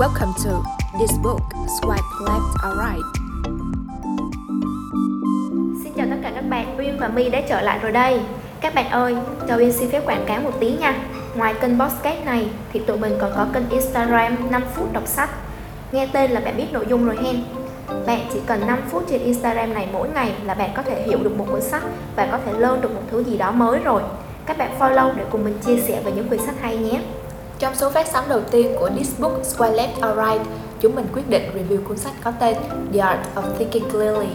Welcome to this book. Swipe left or right. Xin chào tất cả các bạn, Uyên và My đã trở lại rồi đây. Các bạn ơi, cho Uyên xin phép quảng cáo một tí nha. Ngoài kênh podcast này thì tụi mình còn có kênh Instagram 5 phút đọc sách. Nghe tên là bạn biết nội dung rồi hen. Bạn chỉ cần 5 phút trên Instagram này mỗi ngày là bạn có thể hiểu được một cuốn sách và có thể learn được một thứ gì đó mới rồi. Các bạn follow để cùng mình chia sẻ về những quyển sách hay nhé. Trong số phát sóng đầu tiên của This Book Square Left or Right, chúng mình quyết định review cuốn sách có tên The Art of Thinking Clearly.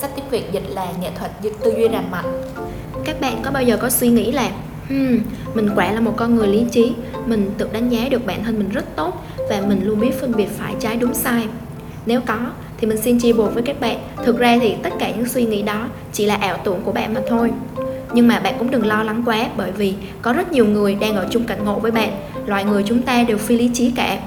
Sách tiếng Việt dịch là nghệ thuật dịch tư duy rành mạch. Các bạn có bao giờ có suy nghĩ là Hmm, mình quả là một con người lý trí Mình tự đánh giá được bản thân mình rất tốt Và mình luôn biết phân biệt phải trái đúng sai Nếu có thì mình xin chia buồn với các bạn Thực ra thì tất cả những suy nghĩ đó chỉ là ảo tưởng của bạn mà thôi nhưng mà bạn cũng đừng lo lắng quá, bởi vì có rất nhiều người đang ở chung cảnh ngộ với bạn. Loại người chúng ta đều phi lý trí cả.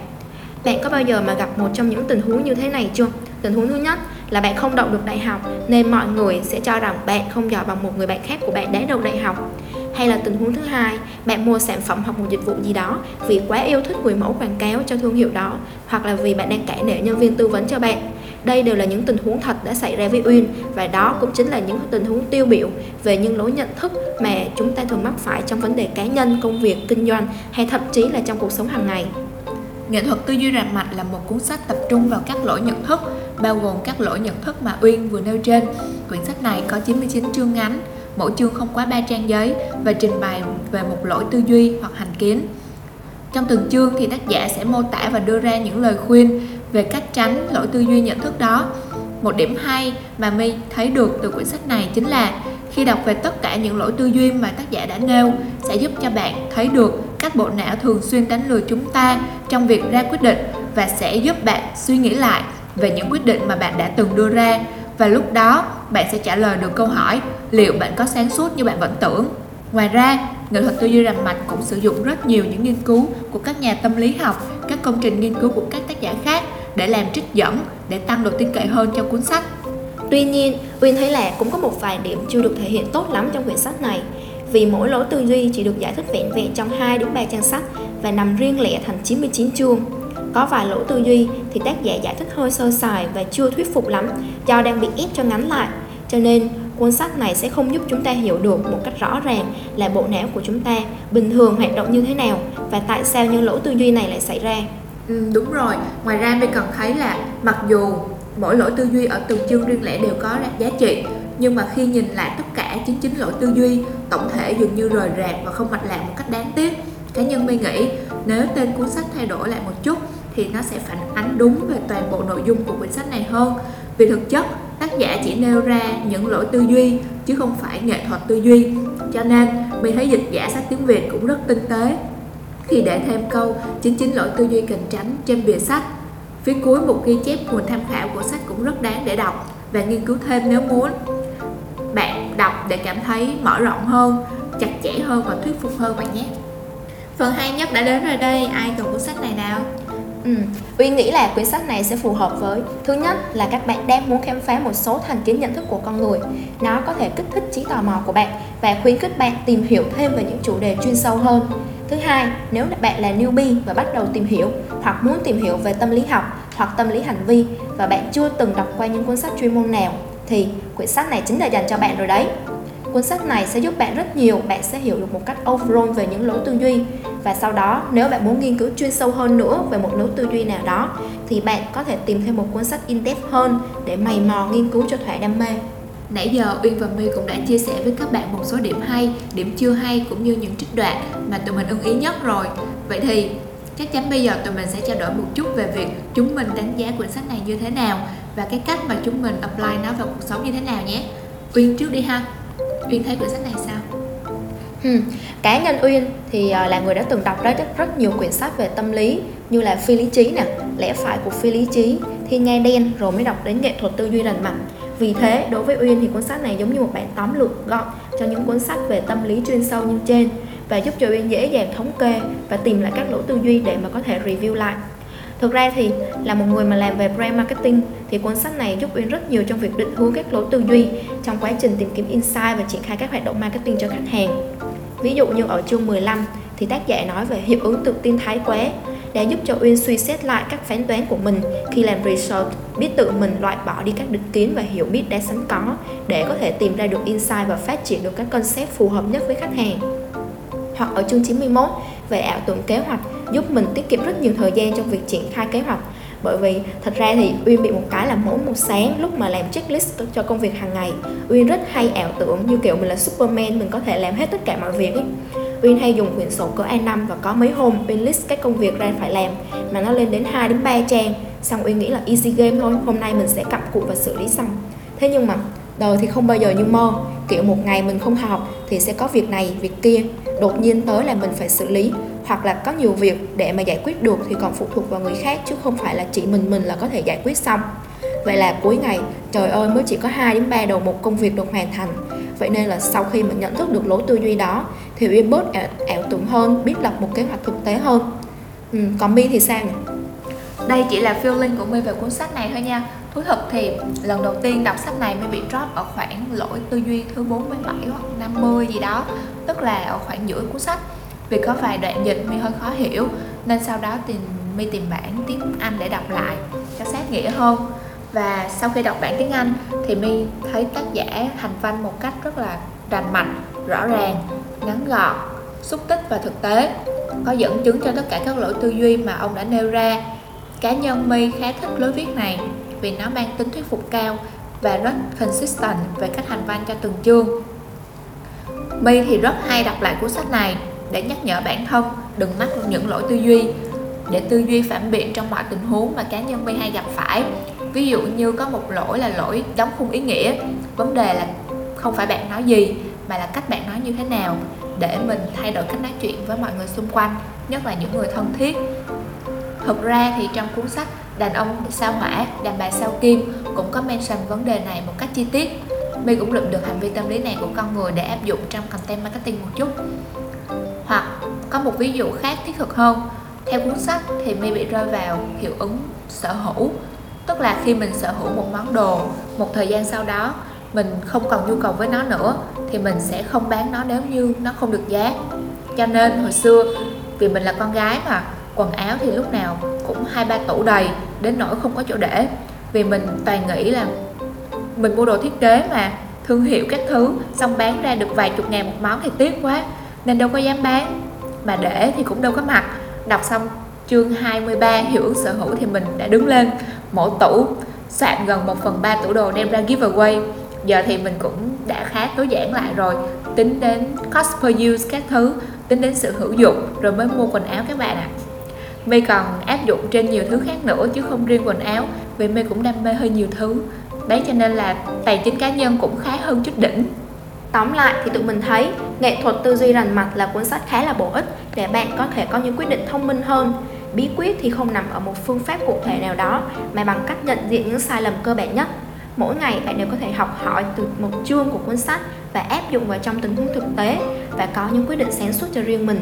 Bạn có bao giờ mà gặp một trong những tình huống như thế này chưa? Tình huống thứ nhất là bạn không đậu được đại học, nên mọi người sẽ cho rằng bạn không giỏi bằng một người bạn khác của bạn đã đậu đại học. Hay là tình huống thứ hai, bạn mua sản phẩm hoặc một dịch vụ gì đó vì quá yêu thích người mẫu quảng cáo cho thương hiệu đó, hoặc là vì bạn đang cãi nể nhân viên tư vấn cho bạn đây đều là những tình huống thật đã xảy ra với Uyên và đó cũng chính là những tình huống tiêu biểu về những lỗi nhận thức mà chúng ta thường mắc phải trong vấn đề cá nhân, công việc, kinh doanh hay thậm chí là trong cuộc sống hàng ngày. Nghệ thuật tư duy rành mạch là một cuốn sách tập trung vào các lỗi nhận thức, bao gồm các lỗi nhận thức mà Uyên vừa nêu trên. Quyển sách này có 99 chương ngắn, mỗi chương không quá 3 trang giấy và trình bày về một lỗi tư duy hoặc hành kiến. Trong từng chương thì tác giả sẽ mô tả và đưa ra những lời khuyên về cách tránh lỗi tư duy nhận thức đó. Một điểm hay mà My thấy được từ quyển sách này chính là khi đọc về tất cả những lỗi tư duy mà tác giả đã nêu sẽ giúp cho bạn thấy được cách bộ não thường xuyên đánh lừa chúng ta trong việc ra quyết định và sẽ giúp bạn suy nghĩ lại về những quyết định mà bạn đã từng đưa ra và lúc đó bạn sẽ trả lời được câu hỏi liệu bạn có sáng suốt như bạn vẫn tưởng. Ngoài ra, nghệ thuật tư duy rành mạch cũng sử dụng rất nhiều những nghiên cứu của các nhà tâm lý học, các công trình nghiên cứu của các tác giả khác để làm trích dẫn để tăng độ tin cậy hơn cho cuốn sách. Tuy nhiên, Uyên thấy là cũng có một vài điểm chưa được thể hiện tốt lắm trong quyển sách này vì mỗi lối tư duy chỉ được giải thích vẹn vẹn trong 2 đến 3 trang sách và nằm riêng lẻ thành 99 chương. Có vài lỗi tư duy thì tác giả giải thích hơi sơ sài và chưa thuyết phục lắm do đang bị ép cho ngắn lại. Cho nên cuốn sách này sẽ không giúp chúng ta hiểu được một cách rõ ràng là bộ não của chúng ta bình thường hoạt động như thế nào và tại sao những lỗi tư duy này lại xảy ra. Ừ, đúng rồi, ngoài ra mình cần thấy là mặc dù mỗi lỗi tư duy ở từng chương riêng lẻ đều có giá trị nhưng mà khi nhìn lại tất cả 99 lỗi tư duy tổng thể dường như rời rạc và không mạch lạc một cách đáng tiếc. Cá nhân mình nghĩ nếu tên cuốn sách thay đổi lại một chút thì nó sẽ phản ánh đúng về toàn bộ nội dung của quyển sách này hơn. Vì thực chất tác giả chỉ nêu ra những lỗi tư duy chứ không phải nghệ thuật tư duy. Cho nên mình thấy dịch giả sách tiếng việt cũng rất tinh tế khi để thêm câu 99 lỗi tư duy cần tránh trên bìa sách. Phía cuối một ghi chép nguồn tham khảo của sách cũng rất đáng để đọc và nghiên cứu thêm nếu muốn. Bạn đọc để cảm thấy mở rộng hơn chặt chẽ hơn và thuyết phục hơn bạn nhé. Phần hay nhất đã đến rồi đây ai cần cuốn sách này nào? Ừ, Uy nghĩ là quyển sách này sẽ phù hợp với Thứ nhất là các bạn đang muốn khám phá một số thành kiến nhận thức của con người. Nó có thể kích thích trí tò mò của bạn Và khuyến khích bạn tìm hiểu thêm về những chủ đề chuyên sâu hơn. Thứ hai, nếu bạn là newbie và bắt đầu tìm hiểu Hoặc muốn tìm hiểu về tâm lý học hoặc tâm lý hành vi Và bạn chưa từng đọc qua những cuốn sách chuyên môn nào Thì quyển sách này chính là dành cho bạn rồi đấy Cuốn sách này sẽ giúp bạn rất nhiều, bạn sẽ hiểu được một cách overall về những lối tư duy và sau đó nếu bạn muốn nghiên cứu chuyên sâu hơn nữa về một lối tư duy nào đó thì bạn có thể tìm thêm một cuốn sách in-depth hơn để mày mò nghiên cứu cho thỏa đam mê. Nãy giờ Uyên và My cũng đã chia sẻ với các bạn một số điểm hay, điểm chưa hay cũng như những trích đoạn mà tụi mình ưng ý nhất rồi. Vậy thì chắc chắn bây giờ tụi mình sẽ trao đổi một chút về việc chúng mình đánh giá quyển sách này như thế nào và cái cách mà chúng mình apply nó vào cuộc sống như thế nào nhé. Uyên trước đi ha. Uyên thấy quyển sách này sao? Hmm. Cá nhân Uyên thì ờ, là người đã từng đọc rất rất nhiều quyển sách về tâm lý như là phi lý trí nè, lẽ phải của phi lý trí, thiên nga đen rồi mới đọc đến nghệ thuật tư duy lành mạnh. Vì thế, đối với Uyên thì cuốn sách này giống như một bản tóm lược gọn cho những cuốn sách về tâm lý chuyên sâu như trên và giúp cho Uyên dễ dàng thống kê và tìm lại các lỗ tư duy để mà có thể review lại. Thực ra thì là một người mà làm về brand marketing thì cuốn sách này giúp Uyên rất nhiều trong việc định hướng các lỗ tư duy trong quá trình tìm kiếm insight và triển khai các hoạt động marketing cho khách hàng. Ví dụ như ở chương 15 thì tác giả nói về hiệu ứng tự tin thái quá đã giúp cho Uyên suy xét lại các phán đoán của mình khi làm research, biết tự mình loại bỏ đi các định kiến và hiểu biết đã sẵn có để có thể tìm ra được insight và phát triển được các concept phù hợp nhất với khách hàng. Hoặc ở chương 91 về ảo tưởng kế hoạch giúp mình tiết kiệm rất nhiều thời gian trong việc triển khai kế hoạch. Bởi vì thật ra thì Uyên bị một cái là mỗi một sáng lúc mà làm checklist cho công việc hàng ngày. Uyên rất hay ảo tưởng như kiểu mình là Superman mình có thể làm hết tất cả mọi việc ấy. Uyên hay dùng quyển sổ cỡ A5 và có mấy hôm Uyên list các công việc ra phải làm, mà nó lên đến 2 đến 3 trang. Xong Uyên nghĩ là easy game thôi, hôm nay mình sẽ cặm cụi và xử lý xong. Thế nhưng mà, đời thì không bao giờ như mơ. Kiểu một ngày mình không học thì sẽ có việc này, việc kia. Đột nhiên tới là mình phải xử lý, hoặc là có nhiều việc để mà giải quyết được thì còn phụ thuộc vào người khác, chứ không phải là chỉ mình mình là có thể giải quyết xong. Vậy là cuối ngày, trời ơi, mới chỉ có 2 đến 3 đầu một công việc được hoàn thành vậy nên là sau khi mình nhận thức được lối tư duy đó thì uyên bớt ảo, ảo tưởng hơn biết lập một kế hoạch thực tế hơn. Ừ, còn mi thì sao nhỉ? Đây chỉ là feeling của My về cuốn sách này thôi nha. Thú thật thì lần đầu tiên đọc sách này My bị drop ở khoảng lỗi tư duy thứ 47 hoặc 50 gì đó Tức là ở khoảng giữa cuốn sách. Vì có vài đoạn dịch My hơi khó hiểu Nên sau đó tìm My tìm bản tiếng Anh để đọc lại cho sát nghĩa hơn. Và sau khi đọc bản tiếng Anh thì My thấy tác giả hành văn một cách rất là rành mạch, rõ ràng, ngắn gọn, xúc tích và thực tế có dẫn chứng cho tất cả các lỗi tư duy mà ông đã nêu ra. Cá nhân My khá thích lối viết này vì nó mang tính thuyết phục cao và rất consistent về cách hành văn cho từng chương. My thì rất hay đọc lại cuốn sách này để nhắc nhở bản thân đừng mắc những lỗi tư duy để tư duy phản biện trong mọi tình huống mà cá nhân My hay gặp phải ví dụ như có một lỗi là lỗi đóng khung ý nghĩa, vấn đề là không phải bạn nói gì, mà là cách bạn nói như thế nào để mình thay đổi cách nói chuyện với mọi người xung quanh, nhất là những người thân thiết. Thực ra thì trong cuốn sách đàn ông sao hỏa, đàn bà sao kim cũng có mention vấn đề này một cách chi tiết. My cũng lượm được hành vi tâm lý này của con người để áp dụng trong content marketing một chút. Hoặc có một ví dụ khác thiết thực hơn, theo cuốn sách thì My bị rơi vào hiệu ứng sở hữu tức là khi mình sở hữu một món đồ một thời gian sau đó, mình không còn nhu cầu với nó nữa, thì mình sẽ không bán nó nếu như nó không được giá. Cho nên hồi xưa, vì mình là con gái mà, quần áo thì lúc nào cũng hai ba tủ đầy, đến nỗi không có chỗ để. Vì mình toàn nghĩ là mình mua đồ thiết kế mà, thương hiệu các thứ, xong bán ra được vài chục ngàn một món thì tiếc quá, nên đâu có dám bán. Mà để thì cũng đâu có mặt đọc xong chương 23 hiệu ứng sở hữu thì mình đã đứng lên mỗi tủ soạn gần 1 phần 3 tủ đồ đem ra giveaway giờ thì mình cũng đã khá tối giản lại rồi. Tính đến cost per use các thứ, tính đến sự hữu dụng, rồi mới mua quần áo các bạn ạ. À. My còn áp dụng trên nhiều thứ khác nữa, chứ không riêng quần áo. Vì My cũng đam mê hơi nhiều thứ. Đấy, cho nên là tài chính cá nhân cũng khá hơn chút đỉnh. Tóm lại thì tụi mình thấy nghệ thuật tư duy rành mạch là cuốn sách khá là bổ ích để bạn có thể có những quyết định thông minh hơn. Bí quyết thì không nằm ở một phương pháp cụ thể nào đó, mà bằng cách nhận diện những sai lầm cơ bản nhất. Mỗi ngày bạn đều có thể học hỏi từ một chương của cuốn sách và áp dụng vào trong tình huống thực tế và có những quyết định sáng suốt cho riêng mình.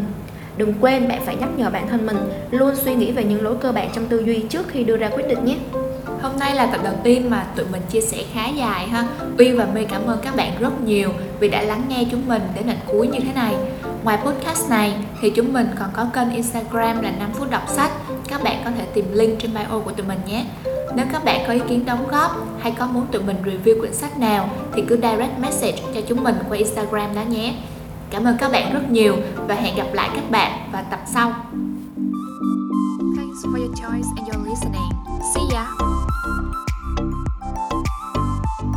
Đừng quên bạn phải nhắc nhở bản thân mình luôn suy nghĩ về những lỗi cơ bản trong tư duy trước khi đưa ra quyết định nhé. Hôm nay là tập đầu tiên mà tụi mình chia sẻ khá dài ha Uy và My cảm ơn các bạn rất nhiều vì đã lắng nghe chúng mình đến đoạn cuối như thế này Ngoài podcast này, thì chúng mình còn có kênh Instagram là 5 phút đọc sách Các bạn có thể tìm link trên bio của tụi mình nhé Nếu các bạn có ý kiến đóng góp hay có muốn tụi mình review quyển sách nào, thì cứ direct message cho chúng mình qua Instagram đó nhé Cảm ơn các bạn rất nhiều và hẹn gặp lại các bạn vào tập sau. Thanks for your choice and your listening.